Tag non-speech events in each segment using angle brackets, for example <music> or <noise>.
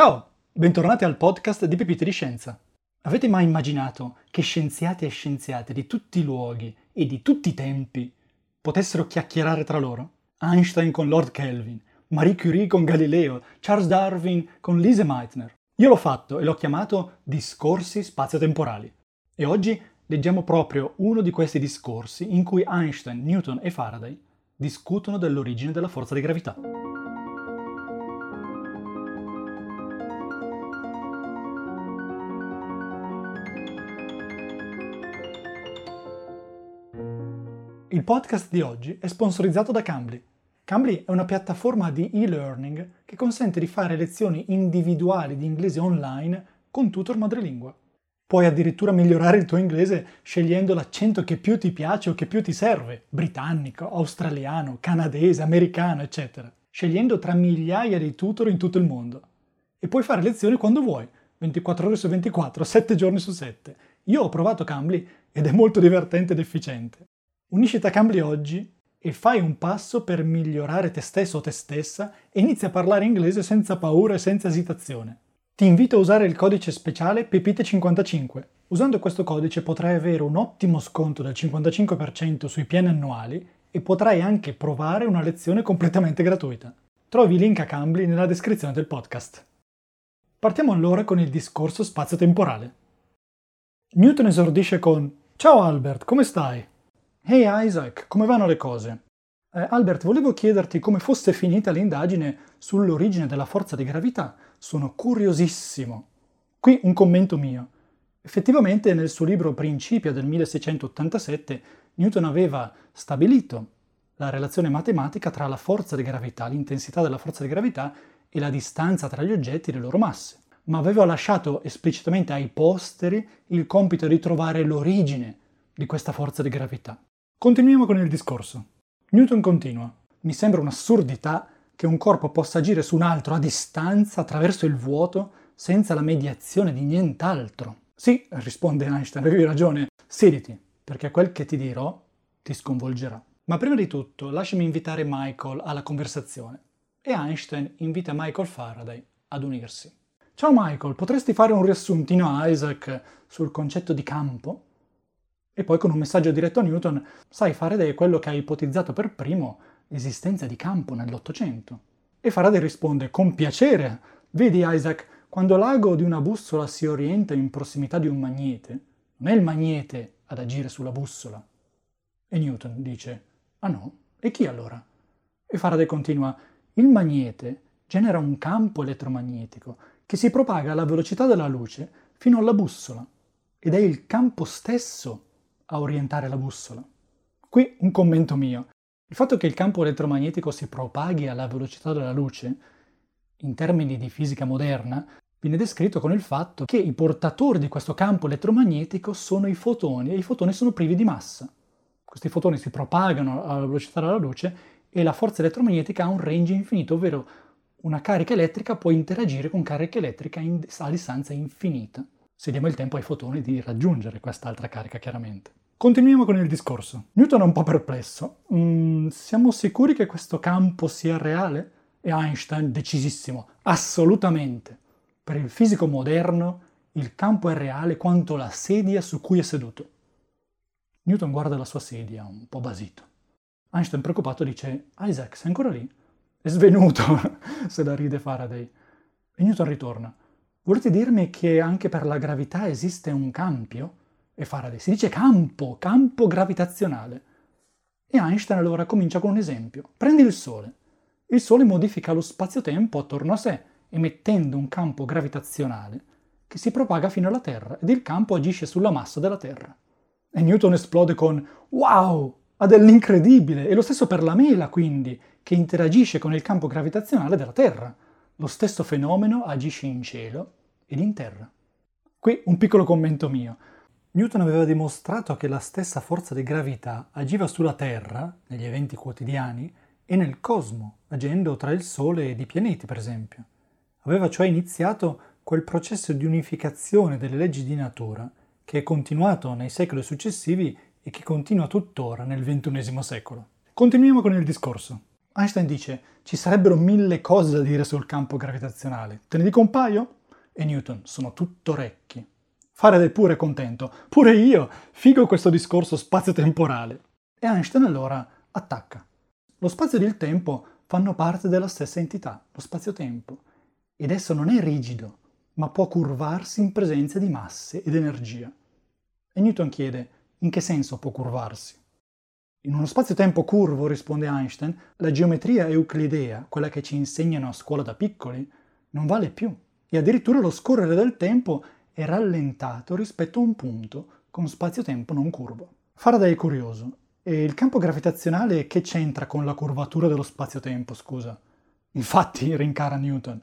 Ciao, bentornati al podcast di Pepite di Scienza. Avete mai immaginato che scienziati e scienziate di tutti i luoghi e di tutti i tempi potessero chiacchierare tra loro? Einstein con Lord Kelvin, Marie Curie con Galileo, Charles Darwin con Lise Meitner. Io l'ho fatto e l'ho chiamato discorsi spazio-temporali. E oggi leggiamo proprio uno di questi discorsi in cui Einstein, Newton e Faraday discutono dell'origine della forza di gravità. Il podcast di oggi è sponsorizzato da Cambly. Cambly è una piattaforma di e-learning che consente di fare lezioni individuali di inglese online con tutor madrelingua. Puoi addirittura migliorare il tuo inglese scegliendo l'accento che più ti piace o che più ti serve, britannico, australiano, canadese, americano, eccetera, scegliendo tra migliaia di tutor in tutto il mondo. E puoi fare lezioni quando vuoi, 24 ore su 24, 7 giorni su 7. Io ho provato Cambly ed è molto divertente ed efficiente. Unisciti a Cambly oggi e fai un passo per migliorare te stesso o te stessa e inizia a parlare inglese senza paura e senza esitazione. Ti invito a usare il codice speciale PEPITE55. Usando questo codice potrai avere un ottimo sconto del 55% sui piani annuali e potrai anche provare una lezione completamente gratuita. Trovi il link a Cambly nella descrizione del podcast. Partiamo allora con il discorso spazio-temporale. Newton esordisce con Ciao Albert, come stai? Hey Isaac, come vanno le cose? Eh, Albert, volevo chiederti come fosse finita l'indagine sull'origine della forza di gravità. Sono curiosissimo. Qui un commento mio. Effettivamente nel suo libro Principia del 1687 Newton aveva stabilito la relazione matematica tra la forza di gravità, l'intensità della forza di gravità e la distanza tra gli oggetti e le loro masse, ma aveva lasciato esplicitamente ai posteri il compito di trovare l'origine di questa forza di gravità. Continuiamo con il discorso. Newton continua. Mi sembra un'assurdità che un corpo possa agire su un altro a distanza attraverso il vuoto senza la mediazione di nient'altro. Sì, risponde Einstein, avevi ragione. Siediti, perché quel che ti dirò ti sconvolgerà. Ma prima di tutto lasciami invitare Michael alla conversazione. E Einstein invita Michael Faraday ad unirsi. Ciao Michael, potresti fare un riassuntino a Isaac sul concetto di campo? E poi con un messaggio diretto a Newton, sai, Faraday è quello che ha ipotizzato per primo l'esistenza di campo nell'Ottocento. E Faraday risponde, con piacere. Vedi Isaac, quando l'ago di una bussola si orienta in prossimità di un magnete, non è il magnete ad agire sulla bussola. E Newton dice, ah no? E chi allora? E Faraday continua, il magnete genera un campo elettromagnetico che si propaga alla velocità della luce fino alla bussola ed è il campo stesso a orientare la bussola. Qui un commento mio. Il fatto che il campo elettromagnetico si propaghi alla velocità della luce, in termini di fisica moderna, viene descritto con il fatto che i portatori di questo campo elettromagnetico sono i fotoni e i fotoni sono privi di massa. Questi fotoni si propagano alla velocità della luce e la forza elettromagnetica ha un range infinito, ovvero una carica elettrica può interagire con carica elettrica a distanza infinita, se diamo il tempo ai fotoni di raggiungere quest'altra carica chiaramente. Continuiamo con il discorso. Newton è un po' perplesso. Mm, siamo sicuri che questo campo sia reale? E Einstein decisissimo. Assolutamente. Per il fisico moderno il campo è reale quanto la sedia su cui è seduto. Newton guarda la sua sedia, un po' basito. Einstein preoccupato dice, Isaac, sei ancora lì? È svenuto, <laughs> se la ride Faraday. E Newton ritorna. Volete dirmi che anche per la gravità esiste un campio? E Faraday. Si dice campo, campo gravitazionale. E Einstein allora comincia con un esempio. Prendi il Sole. Il Sole modifica lo spazio-tempo attorno a sé, emettendo un campo gravitazionale che si propaga fino alla Terra ed il campo agisce sulla massa della Terra. E Newton esplode con Wow! Ha dell'incredibile! E lo stesso per la mela, quindi, che interagisce con il campo gravitazionale della Terra. Lo stesso fenomeno agisce in cielo ed in terra. Qui un piccolo commento mio. Newton aveva dimostrato che la stessa forza di gravità agiva sulla Terra, negli eventi quotidiani, e nel cosmo, agendo tra il Sole ed i pianeti, per esempio. Aveva cioè iniziato quel processo di unificazione delle leggi di natura che è continuato nei secoli successivi e che continua tuttora nel XXI secolo. Continuiamo con il discorso. Einstein dice, ci sarebbero mille cose da dire sul campo gravitazionale. Te ne dico un paio? E Newton, sono tutto orecchi. Faraday pure è contento. Pure io. Figo questo discorso spazio-temporale. E Einstein allora attacca. Lo spazio ed il tempo fanno parte della stessa entità, lo spazio-tempo. Ed esso non è rigido, ma può curvarsi in presenza di masse ed energia. E Newton chiede, in che senso può curvarsi? In uno spazio-tempo curvo, risponde Einstein, la geometria euclidea, quella che ci insegnano a scuola da piccoli, non vale più. E addirittura lo scorrere del tempo è rallentato rispetto a un punto con spazio-tempo non curvo. Faraday è curioso. E il campo gravitazionale che c'entra con la curvatura dello spazio-tempo, scusa? Infatti, <laughs> rincara Newton.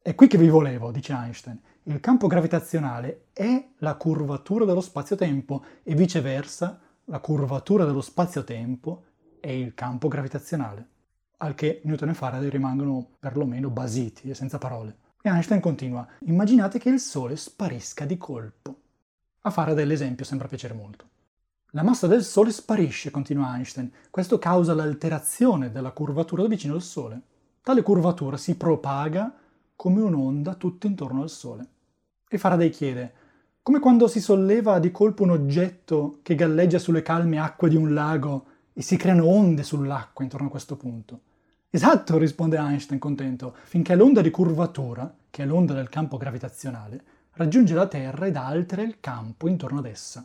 È qui che vi volevo, dice Einstein. Il campo gravitazionale è la curvatura dello spazio-tempo e viceversa la curvatura dello spazio-tempo è il campo gravitazionale. Al che Newton e Faraday rimangono perlomeno basiti e senza parole. E Einstein continua, immaginate che il Sole sparisca di colpo. A Faraday l'esempio sembra piacere molto. La massa del Sole sparisce, continua Einstein. Questo causa l'alterazione della curvatura vicino al Sole. Tale curvatura si propaga come un'onda tutto intorno al Sole. E Faraday chiede, come quando si solleva di colpo un oggetto che galleggia sulle calme acque di un lago e si creano onde sull'acqua intorno a questo punto. Esatto, risponde Einstein contento, finché l'onda di curvatura, che è l'onda del campo gravitazionale, raggiunge la Terra ed altera il campo intorno ad essa.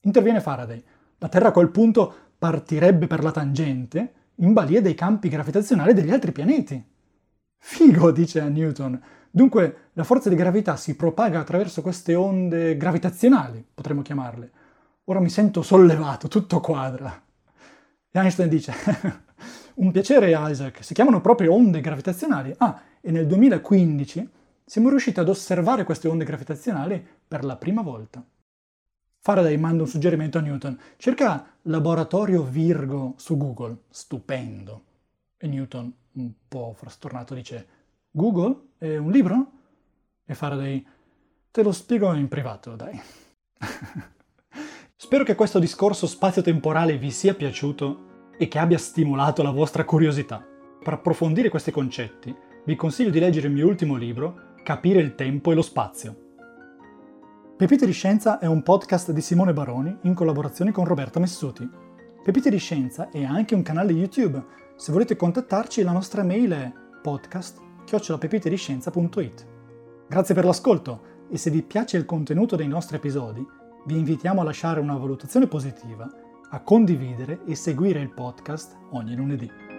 Interviene Faraday. La Terra a quel punto partirebbe per la tangente in balia dei campi gravitazionali degli altri pianeti. Figo, dice Newton. Dunque la forza di gravità si propaga attraverso queste onde gravitazionali, potremmo chiamarle. Ora mi sento sollevato, tutto quadra. E Einstein dice, <laughs> un piacere Isaac, si chiamano proprio onde gravitazionali. Ah, e nel 2015 siamo riusciti ad osservare queste onde gravitazionali per la prima volta. Faraday manda un suggerimento a Newton. Cerca laboratorio Virgo su Google. Stupendo. E Newton, un po' frastornato, dice: Google? È un libro? E Faraday: Te lo spiego in privato, dai. <laughs> Spero che questo discorso spazio-temporale vi sia piaciuto e che abbia stimolato la vostra curiosità. Per approfondire questi concetti, vi consiglio di leggere il mio ultimo libro, Capire il tempo e lo spazio. Pepite di Scienza è un podcast di Simone Baroni in collaborazione con Roberta Messuti. Pepite di Scienza è anche un canale YouTube. Se volete contattarci la nostra mail è podcast.pepitediscienza.it. Grazie per l'ascolto e se vi piace il contenuto dei nostri episodi, vi invitiamo a lasciare una valutazione positiva a condividere e seguire il podcast ogni lunedì.